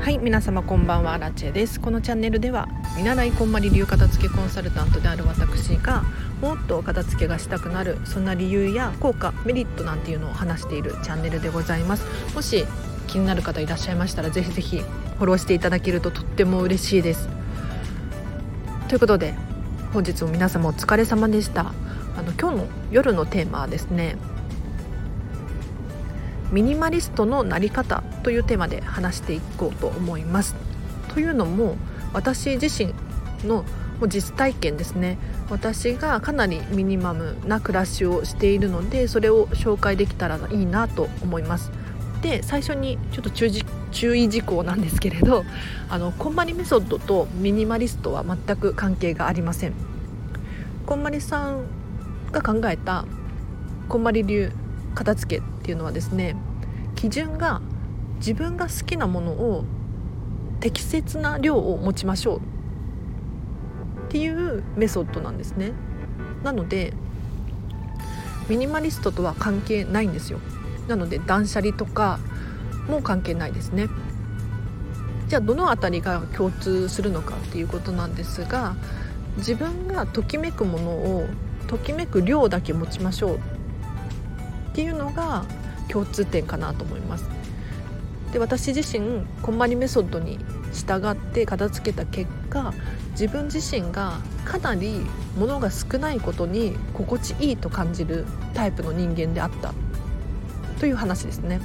はい皆様こんばんは。ラチェです。このチャンネルでは見習いこんまり流片付けコンサルタントである私がもっと片付けがしたくなるそんな理由や効果メリットなんていうのを話しているチャンネルでございます。もし気になる方いらっしゃいましたらぜひぜひフォローしていただけるととっても嬉しいです。ということで本日も皆様お疲れ様でした。あの今日の夜のテーマはですねミニマリストのなり方というテーマで話していこうと思います。というのも私自身の実体験ですね私がかなりミニマムな暮らしをしているのでそれを紹介できたらいいなと思います。で最初にちょっと注意事項なんですけれどあのこんまりメソッドとミニマリストは全く関係がありません。こんまりさんが考えたこんまり流片付けっていうのはですね基準が自分が好きなものを適切な量を持ちましょうっていうメソッドなんですね。なのでミニマリストとは関係ないんですよ。なので断捨離とかも関係ないですね。じゃあどの辺りが共通するのかっていうことなんですが自分がときめくものをときめく量だけ持ちましょう。っていうのが共通点かなと思います。で私自身こんまりメソッドに従って片付けた結果自分自身がかなり物が少ないことに心地いいと感じるタイプの人間であった。という話ですね。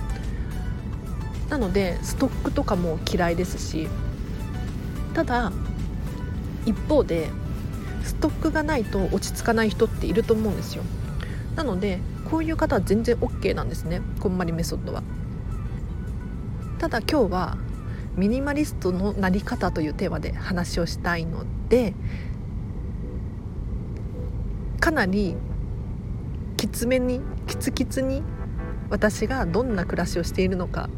なのでストックとかも嫌いですしただ一方でストックがないと落ち着かない人っていると思うんですよ。なのでこういう方は全然 OK なんですね。こんまりメソッドは。ただ今日はミニマリストのなり方というテーマで話をしたいのでかなりきつめにキツキツに私がどんな暮らしをしているのか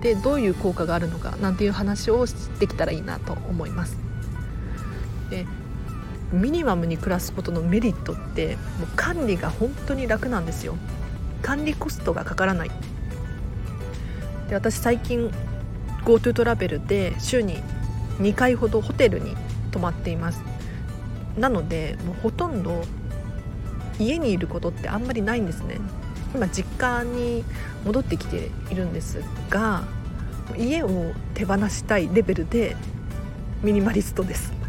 でどういう効果があるのかなんていう話をできたらいいなと思います。でミニマムに暮らすことのメリットってもう管理が本当に楽なんですよ。管理コストがかからない。で私最近 GoTo トラベルで週に2回ほどホテルに泊まっています。なのでもうほとんど家にいることってあんまりないんですね。今実家に戻ってきているんですが家を手放したいレベルでミニマリストです。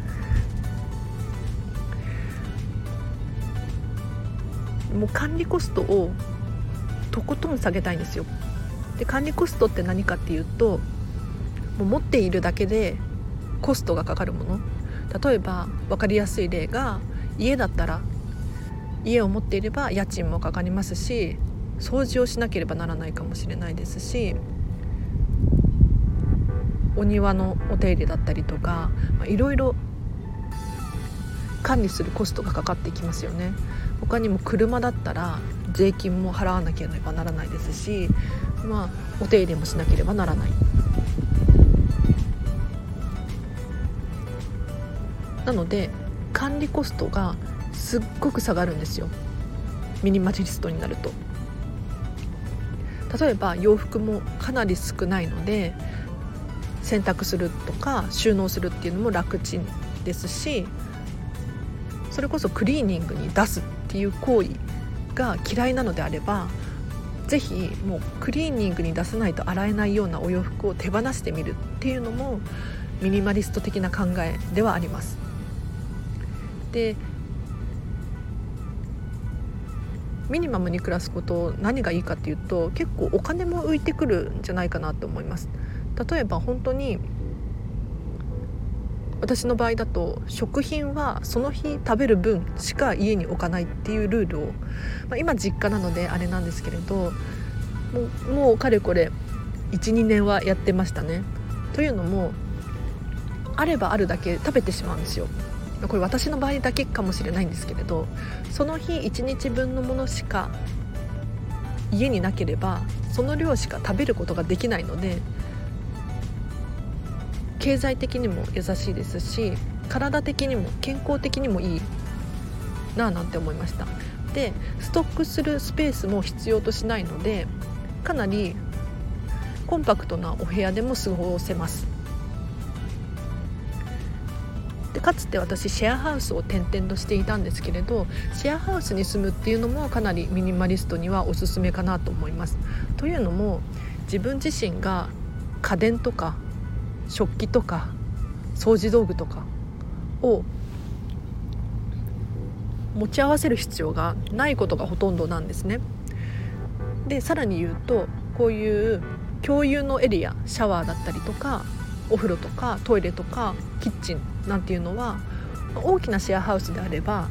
もう管理コストをとことん下げたいんですよ。で管理コストって何かっていうともう持っているだけでコストがかかるもの。例えば分かりやすい例が家だったら家を持っていれば家賃もかかりますし掃除をしなければならないかもしれないですしお庭のお手入れだったりとかいろいろ管理するコストがかかってきますよね。他にも車だったら税金も払わなければならないですし、まあ、お手入れもしなければならない。なので管理コストがすっごく下がるんですよ。ミニマリストになると。例えば洋服もかなり少ないので洗濯するとか収納するっていうのも楽ちんですしそれこそクリーニングに出すっていう行為が嫌いなのであれば是非もうクリーニングに出さないと洗えないようなお洋服を手放してみるっていうのもミニマリスト的な考えではあります。でミニマムに暮らすこと何がいいかっていうと結構お金も浮いてくるんじゃないかなと思います。例えば本当に私の場合だと食品はその日食べる分しか家に置かないっていうルールを、まあ、今実家なのであれなんですけれどもうもうかれこれ12年はやってましたね。というのもあればあるだけ食べてしまうんですよ。これ私の場合だけかもしれないんですけれどその日1日分のものしか家になければその量しか食べることができないので経済的にも優しいですし体的にも健康的にもいいなあなんて思いました。でストックするスペースも必要としないのでかなりコンパクトなお部屋でも過ごせます。でかつて私シェアハウスを転々としていたんですけれどシェアハウスに住むっていうのもかなりミニマリストにはおすすめかなと思います。というのも自分自身が家電とか食器とか掃除道具とかを持ち合わせる必要がないことがほとんどなんですね。でさらに言うとこういう共有のエリアシャワーだったりとかお風呂とかトイレとかキッチンなんていうのは大きなシェアハウスであれば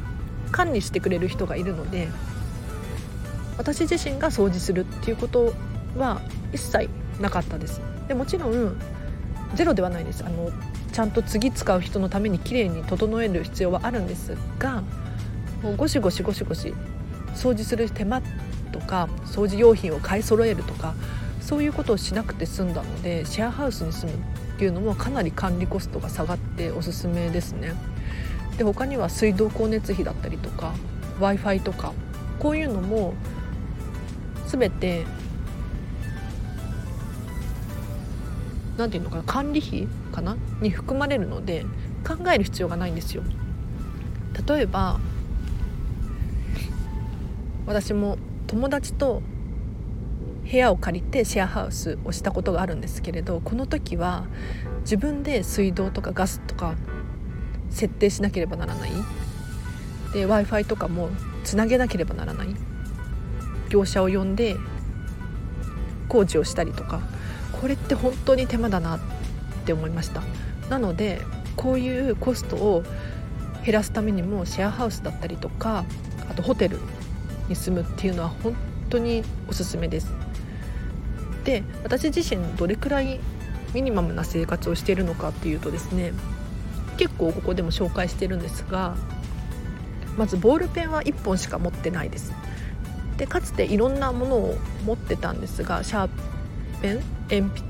管理してくれる人がいるので私自身が掃除するっていうことは一切なかったですでもちろんゼロではないですあのちゃんと次使う人のためにきれいに整える必要はあるんですがもうゴシゴシゴシゴシ掃除する手間とか掃除用品を買い揃えるとかそういうことをしなくて済んだのでシェアハウスに住むっていうのもかなり管理コストが下がっておすすめですね。で他には水道光熱費だったりとか w i f i とかこういうのも全て何て言うのかな管理費かなに含まれるので考える必要がないんですよ。例えば私も友達と部屋を借りてシェアハウスをしたことがあるんですけれどこの時は自分で水道とかガスとか設定しなければならないで w i f i とかもつなげなければならない業者を呼んで工事をしたりとかこれって本当に手間だなって思いました。なのでこういうコストを減らすためにもシェアハウスだったりとかあとホテルに住むっていうのは本当におすすめです。で私自身どれくらいミニマムな生活をしているのかっていうとですね結構ここでも紹介してるんですがまずボールペンは1本しか持ってないです。でかつていろんなものを持ってたんですがシャーペン鉛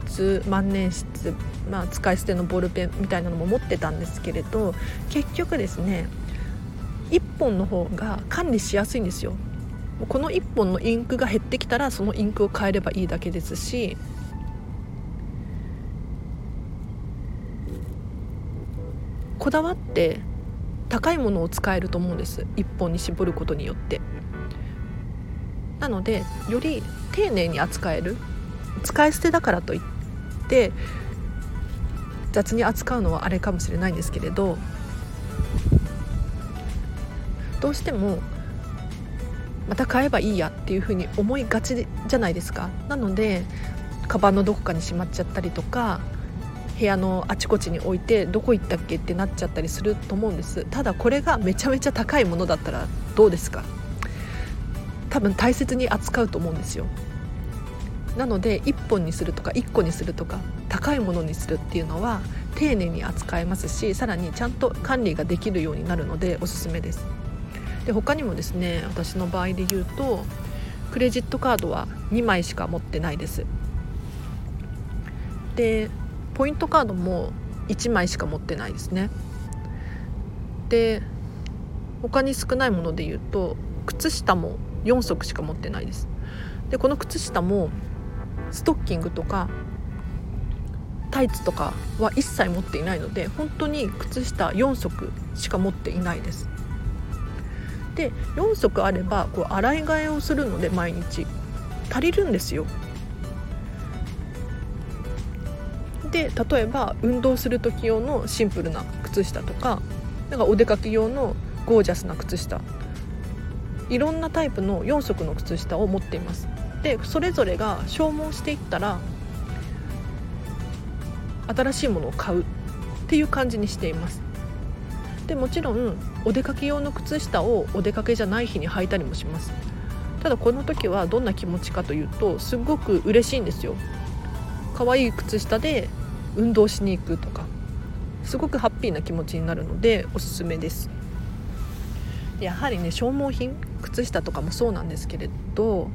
筆万年筆、まあ、使い捨てのボールペンみたいなのも持ってたんですけれど結局ですね1本の方が管理しやすいんですよ。この1本のインクが減ってきたらそのインクを変えればいいだけですし。こだわって高いものを使えると思うんです。1本に絞ることによって。なのでより丁寧に扱える。使い捨てだからといって雑に扱うのはあれかもしれないんですけれどどうしてもまた買えばいいやっていうふうに思いがちじゃないですか。なのでカバンのどこかにしまっちゃったりとか部屋のあちこちに置いてどこ行ったっけってなっちゃったりすると思うんです。ただこれがめちゃめちゃ高いものだったらどうですか？多分大切に扱うと思うんですよ。なので1本にするとか1個にするとか高いものにするっていうのは丁寧に扱えますしさらにちゃんと管理ができるようになるのでおすすめです。で他にもですね私の場合で言うとクレジットカードは2枚しか持ってないです。でポイントカードも1枚しか持ってないですね。で他に少ないもので言うと靴下も4足しか持ってないです。でこの靴下もストッキングとかタイツとかは一切持っていないので本当に靴下4足しか持っていないです。で4足あればこう洗い替えをするので毎日。足りるんですよ。で例えば運動する時用のシンプルな靴下とかなんかお出かけ用のゴージャスな靴下。いろんなタイプの4足の靴下を持っています。でそれぞれが消耗していったら新しいものを買うっていう感じにしています。でもちろんお出かけ用の靴下をお出かけじゃない日に履いたりもします。ただこの時はどんな気持ちかというとすごく嬉しいんですよ。可愛い靴下で運動しに行くとかすごくハッピーな気持ちになるのでおすすめです。やはりね消耗品靴下とかもそうなんですけれど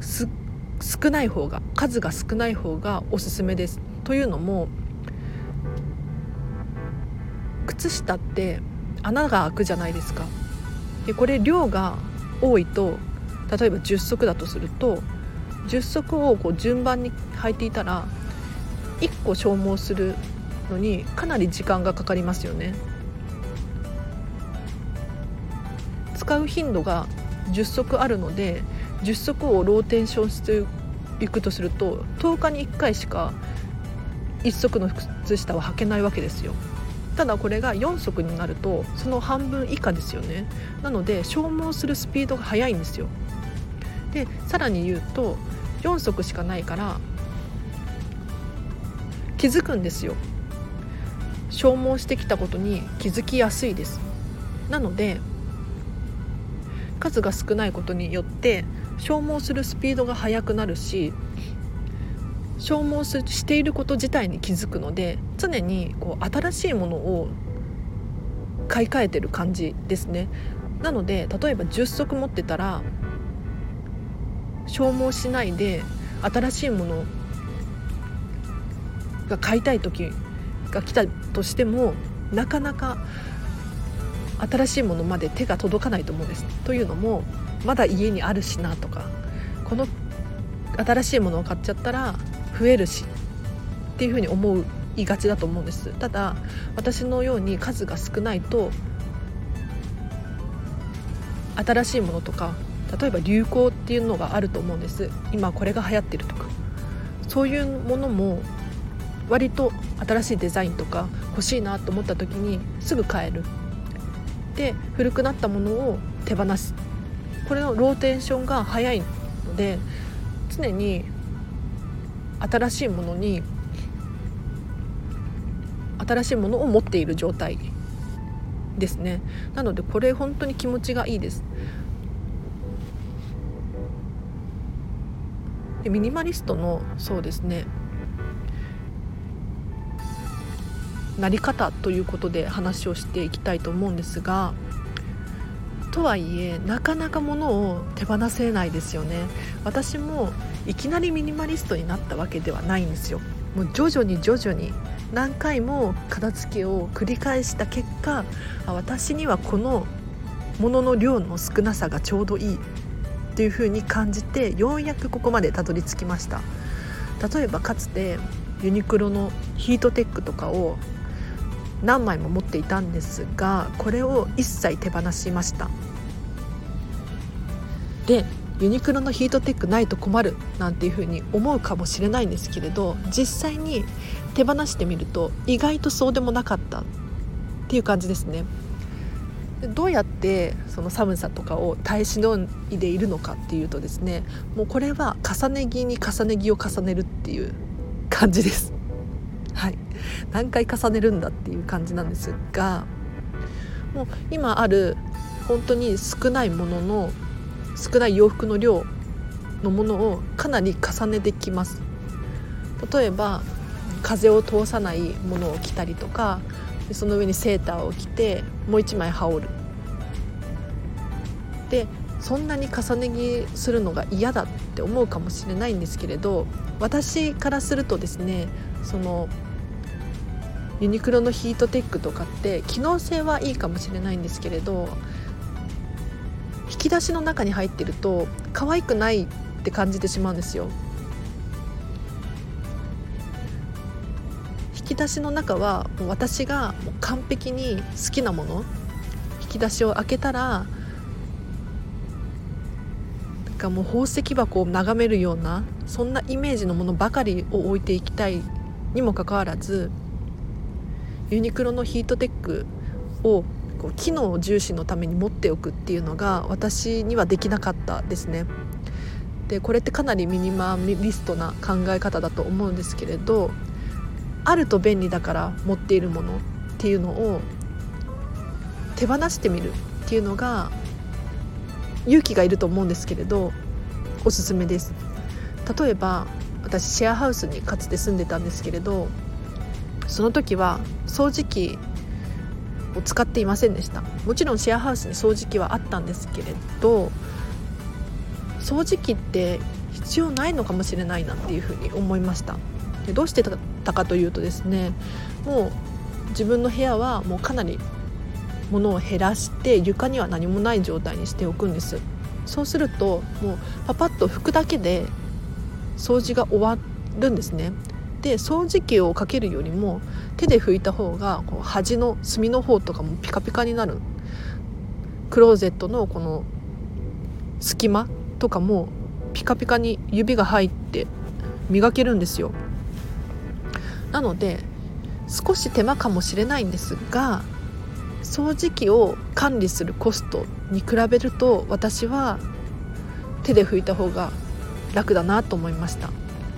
少ない方が数が少ない方がおすすめです。というのも靴下って穴が開くじゃないですか。でこれ量が多いと例えば10足だとすると10足をこう順番に履いていたら1個消耗するのにかなり時間がかかりますよね。使う頻度が10足あるので10足をローテンションしていくとすると10日に1回しか1足の靴下は履けないわけですよ。ただこれが4足になるとその半分以下ですよね。なので消耗するスピードが速いんですよ。でさらに言うと4足しかないから気づくんですよ。消耗してきたことに気づきやすいです。なので数が少ないことによって消耗するスピードが速くなるし消耗していること自体に気づくので常にこう新しいものを買い替えてる感じですねなので例えば10足持ってたら消耗しないで新しいものが買いたい時が来たとしてもなかなか新しいものまで手が届かないと思うんです。というのもまだ家にあるしなとかこの新しいものを買っちゃったら増えるしっていうふうに思いがちだと思うんです。ただ私のように数が少ないと新しいものとか例えば流行っていうのがあると思うんです。今これが流行ってるとか。そういうものも割と新しいデザインとか欲しいなと思った時にすぐ買える。で古くなったものを手放す。これのローテンションが早いので常に新しいものに新しいものを持っている状態ですね。なのでこれ本当に気持ちがいいです。でミニマリストのそうですねなり方ということで話をしていきたいと思うんですがとはいえなかなか物を手放せないですよね。私もいきなりミニマリストになったわけではないんですよ。もう徐々に徐々に。何回も片付けを繰り返した結果私にはこのものの量の少なさがちょうどいい。っていう風に感じてようやくここまでたどり着きました。例えばかつてユニクロのヒートテックとかを何枚も持っていたんですがこれを一切手放しました。でユニクロのヒートテックないと困るなんていうふうに思うかもしれないんですけれど実際に手放してみると意外とそうでもなかったっていう感じですね。どうやってその寒さとかを耐え忍んでいるのかっていうとですねもうこれは重ね着に重ね着を重ねるっていう感じです。はい。何回重ねるんだっていう感じなんですがもう今ある本当に少ないものの少ない洋服の量のものをかなり重ねてきます。例えば風を通さないものを着たりとかその上にセーターを着てもう一枚羽織る。でそんなに重ね着するのが嫌だって思うかもしれないんですけれど私からするとですねそのユニクロのヒートテックとかって機能性はいいかもしれないんですけれどき出しの中に入ってると可愛くないって感じてしまうんですよ。引き出しの中は私が完璧に好きなもの。引き出しを開けたらなんかもう宝石箱を眺めるようなそんなイメージのものばかりを置いていきたいにもかかわらずユニクロのヒートテックをこう機能重視のために持っておくっていうのが私にはできなかったですね。でこれってかなりミニマリストな考え方だと思うんですけれどあると便利だから持っているものっていうのを手放してみるっていうのが勇気がいると思うんですけれどおすすめです例えば私シェアハウスにかつて住んでたんですけれどその時は掃除機を使っていませんでした。もちろんシェアハウスに掃除機はあったんですけれど掃除機って必要ないのかもしれないなっていうふうに思いました。でどうしてたかというとですねもう自分の部屋はもうかなり物を減らして床には何もない状態にしておくんですそうするともうパパッと拭くだけで掃除が終わるんですね。で掃除機をかけるよりも手で拭いた方がこう端の隅の方とかもピカピカになる。クローゼットのこの隙間とかもピカピカに指が入って磨けるんですよ。なので少し手間かもしれないんですが掃除機を管理するコストに比べると私は手で拭いた方が楽だなと思いました。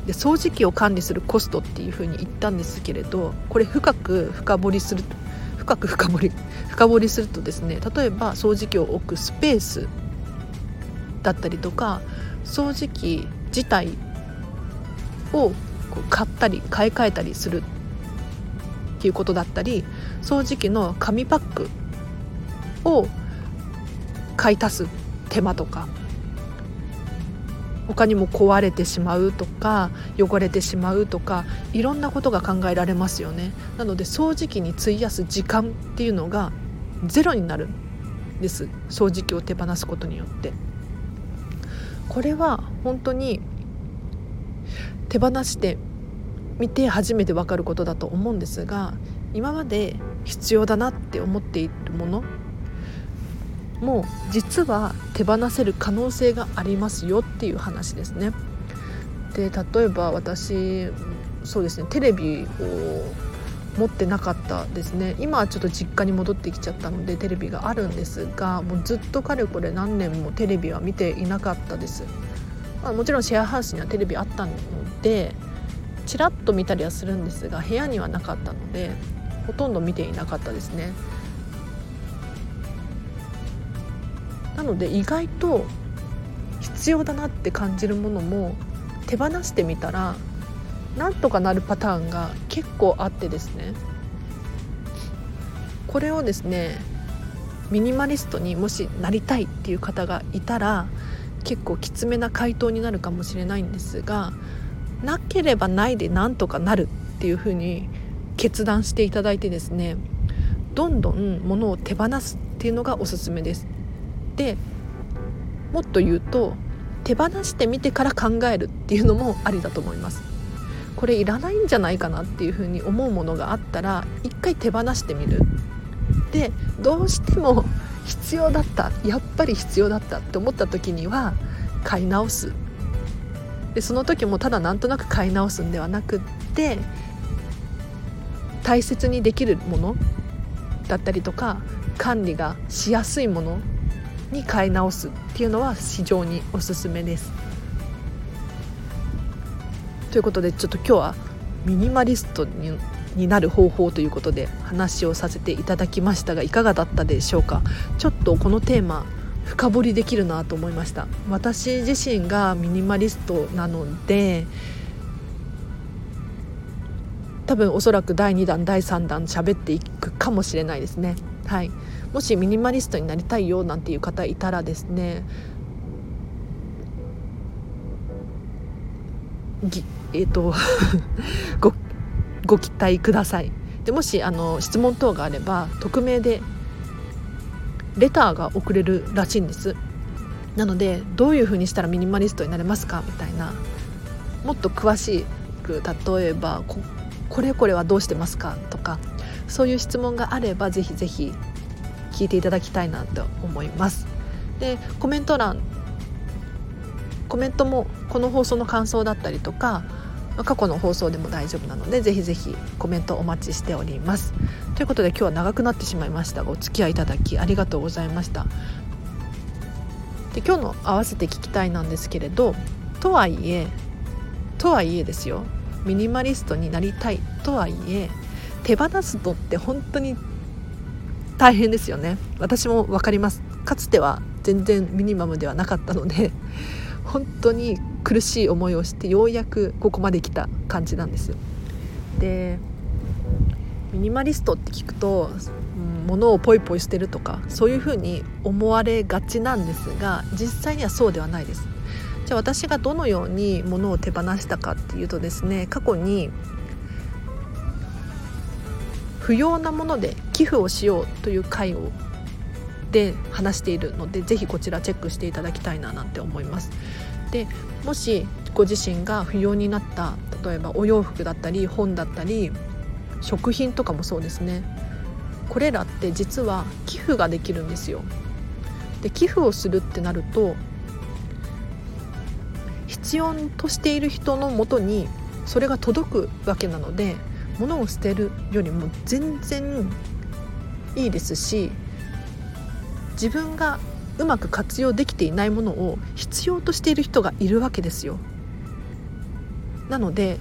で掃除機を管理するコストっていうふうに言ったんですけれどこれ深く深掘りすると深く深掘り深掘りするとですね例えば掃除機を置くスペースだったりとか掃除機自体を買ったり買い替えたりするっていうことだったり掃除機の紙パックを買い足す手間とか他にも壊れてしまうとか汚れてしまうとかいろんなことが考えられますよね。なので掃除機に費やす時間っていうのがゼロになるんです。掃除機を手放すことによって。これは本当に手放してみて初めて分かることだと思うんですが今まで必要だなって思っているものも実は手放せる可能性がありますよっていう話ですね。で例えば私そうですねテレビを持ってなかったですね。今はちょっと実家に戻ってきちゃったのでテレビがあるんですがもうずっとかれこれ何年もテレビは見ていなかったです、まあ、もちろんシェアハウスにはテレビあったのでちらっと見たりはするんですが部屋にはなかったのでほとんど見ていなかったですね。ので意外と必要だなって感じるものも手放してみたらなんとかなるパターンが結構あってですねこれをですねミニマリストにもしなりたいっていう方がいたら結構きつめな回答になるかもしれないんですがなければないでなんとかなるっていうふうに決断していただいてですねどんどん物を手放すっていうのがおすすめです。でもっと言うと手放してみてから考えるっていうのもありだと思います。これいらないんじゃないかなっていうふうに思うものがあったら一回手放してみる。でどうしても必要だったやっぱり必要だったって思った時には買い直す。でその時もただなんとなく買い直すんではなくって大切にできるものだったりとか管理がしやすいものに買い直すっていうのは非常におすすめです。ということでちょっと今日はミニマリストにになる方法ということで話をさせていただきましたがいかがだったでしょうか。ちょっとこのテーマ深掘りできるなと思いました。私自身がミニマリストなので多分おそらく第2弾第3弾喋っていくかもしれないですね。はい。もしミニマリストになりたいよなんていう方いたらですねぎえっ、ー、とごご期待ください。でもしあの質問等があれば匿名でレターが送れるらしいんです。なのでどういうふうにしたらミニマリストになれますか？みたいなもっと詳しく例えばここれこれはどうしてますか？とかそういう質問があればぜひぜひ聞いていただきたいなと思います。でコメント欄コメントもこの放送の感想だったりとか過去の放送でも大丈夫なのでぜひぜひコメントお待ちしております。ということで今日は長くなってしまいましたがお付き合いいただきありがとうございました。で今日の合わせて聞きたいなんですけれどとはいえとはいえですよ。ミニマリストになりたい。とはいえ手放すのって本当に大変ですよね。私も分かります。かつては全然ミニマムではなかったので 本当に苦しい思いをしてようやくここまで来た感じなんですよ。でミニマリストって聞くと、うん、物をポイポイしてるとかそういうふうに思われがちなんですが実際にはそうではないです。じゃあ私がどのように物を手放したかっていうとですね過去に不要なもので寄付をしようという会をで話しているのでぜひこちらチェックしていただきたいななんて思います。でもしご自身が不要になった例えばお洋服だったり本だったり食品とかもそうですねこれらって実は寄付ができるんですよ。で寄付をするってなると必要としている人のもとにそれが届くわけなので物を捨てるよりも全然いいですし自分がうまく活用できていないものを必要としている人がいるわけですよ。なので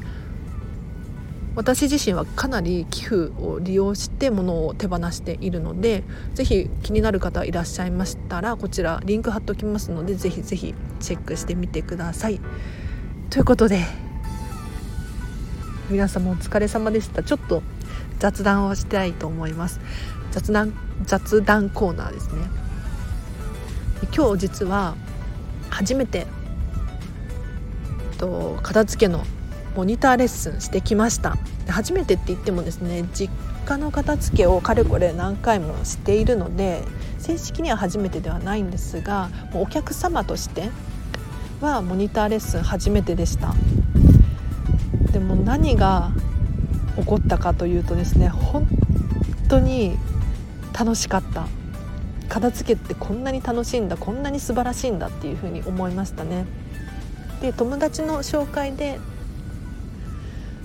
私自身はかなり寄付を利用して物を手放しているので是非気になる方いらっしゃいましたらこちらリンク貼っておきますので是非是非チェックしてみてください。ということで皆様お疲れ様でしたちょっと雑談をしたいと思います。雑談雑談コーナーですね。今日実は初めてと片付けのモニターレッスンしてきました。初めてって言ってもですね実家の片付けをかれこれ何回もしているので正式には初めてではないんですがもうお客様としてはモニターレッスン初めてでした。でも何が起こったかというとですね本当に楽しかった。片付けってこんなに楽しいんだこんなに素晴らしいんだっていうふうに思いましたね。で友達の紹介で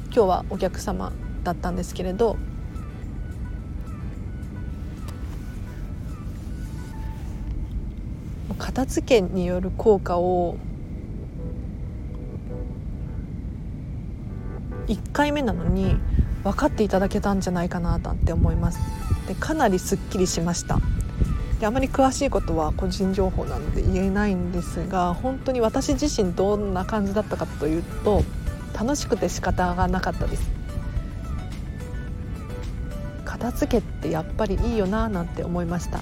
今日はお客様だったんですけれど片付けによる効果を1回目なのに分かっていただけたんじゃないかななんて思います。でかなりすっきりしました。であまり詳しいことは個人情報なので言えないんですが本当に私自身どんな感じだったかというと楽しくて仕方がなかったです。片付けってやっぱりいいよななんて思いました。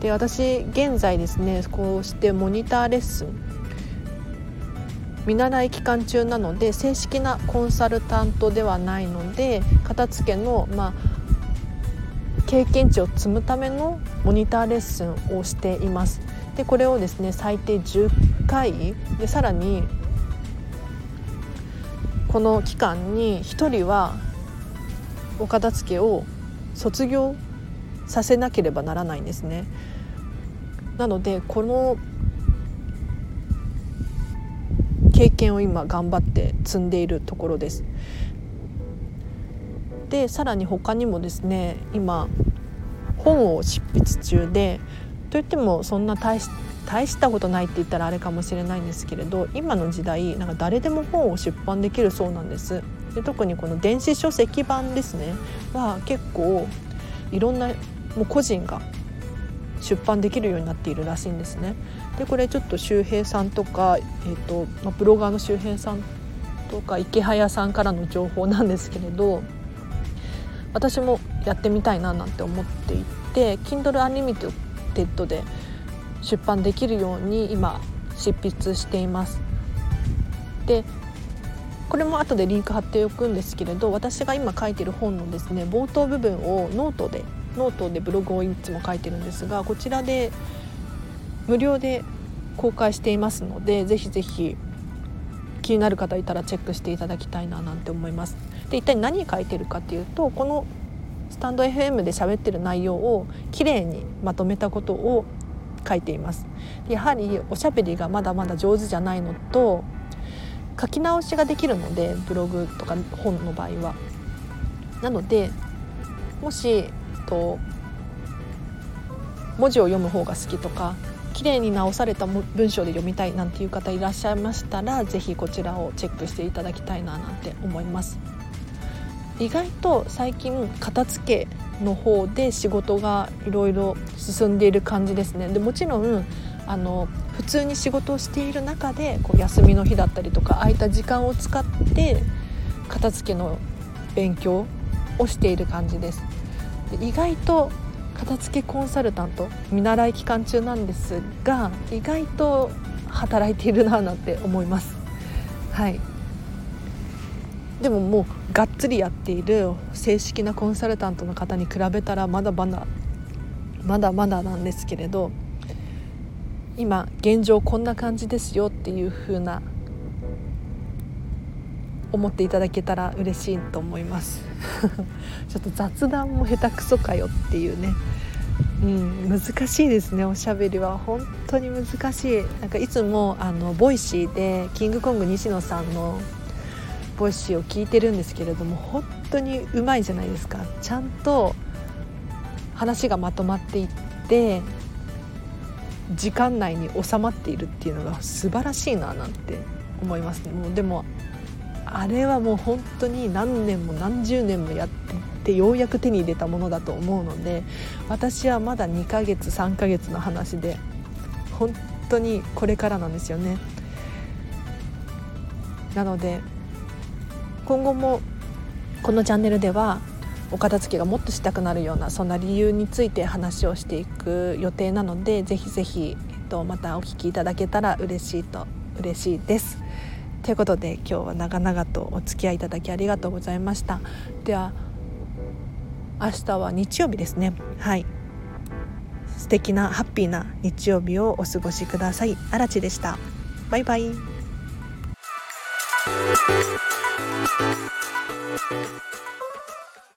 で私現在ですねこうしてモニターレッスン見習い期間中なので正式なコンサルタントではないので片付けのまあ経験値を積むためのモニターレッスンをしていますでこれをですね最低10回でさらにこの期間に1人はお片付けを卒業させなければならないんですね。なのでこの経験を今頑張って積んでいるところです。でさらに他にもですね今本を執筆中でといってもそんな大し大したことないって言ったらあれかもしれないんですけれど今の時代なんか誰でも本を出版できるそうなんですで特にこの電子書籍版ですねは結構いろんなもう個人が出版できるようになっているらしいんですねでこれちょっと周平さんとか、えーとまあ、ブロガーの周平さんとかイケハヤさんからの情報なんですけれど私もやってみたいななんて思っていて Kindle Unlimited で出版できるように今執筆しています。でこれも後でリンク貼っておくんですけれど私が今書いてる本のですね冒頭部分をノートでノートでブログをいつも書いてるんですがこちらで無料で公開していますのでぜひぜひ気になる方いたらチェックしていただきたいななんて思います。で一体何書いてるかっていうとこのスタンド FM で喋ってる内容をきれいにまとめたことを書いていますやはりおしゃべりがまだまだ上手じゃないのと書き直しができるのでブログとか本の場合は。なのでもしと文字を読む方が好きとか綺麗に直された文章で読みたいなんていう方いらっしゃいましたら是非こちらをチェックしていただきたいななんて思います。意外と最近片付けの方で仕事がいろいろ進んでいる感じですねでもちろんあの普通に仕事をしている中でこう休みの日だったりとか空いた時間を使って片付けの勉強をしている感じですで意外と片付けコンサルタント見習い期間中なんですが意外と働いているななんて思います。はい。でももうがっつりやっている正式なコンサルタントの方に比べたらまだまだまだまだなんですけれど今現状こんな感じですよっていう風な思っていただけたら嬉しいと思います。ちょっと雑談も下手くそかよっていうね。うん、難しいですね。おしゃべりは。本当に難しい。なんかいつもあのボイシーでキングコング西野さんのボイシーを聞いてるんですけれども本当にうまいじゃないですか。ちゃんと話がまとまっていって時間内に収まっているっていうのが素晴らしいななんて思いますね。もうでもあれはもう本当に何年も何十年もやってようやく手に入れたものだと思うので私はまだ2ヶ月3ヶ月の話で本当にこれからなんですよねなので今後もこのチャンネルではお片付けがもっとしたくなるようなそんな理由について話をしていく予定なのでぜひぜひ、えっと、またお聞きいただけたら嬉しいと嬉しいです。ということで今日は長々とお付き合いいただきありがとうございました。では明日は日曜日ですね。はい。素敵なハッピーな日曜日をお過ごしください。あらちでした。バイバイ。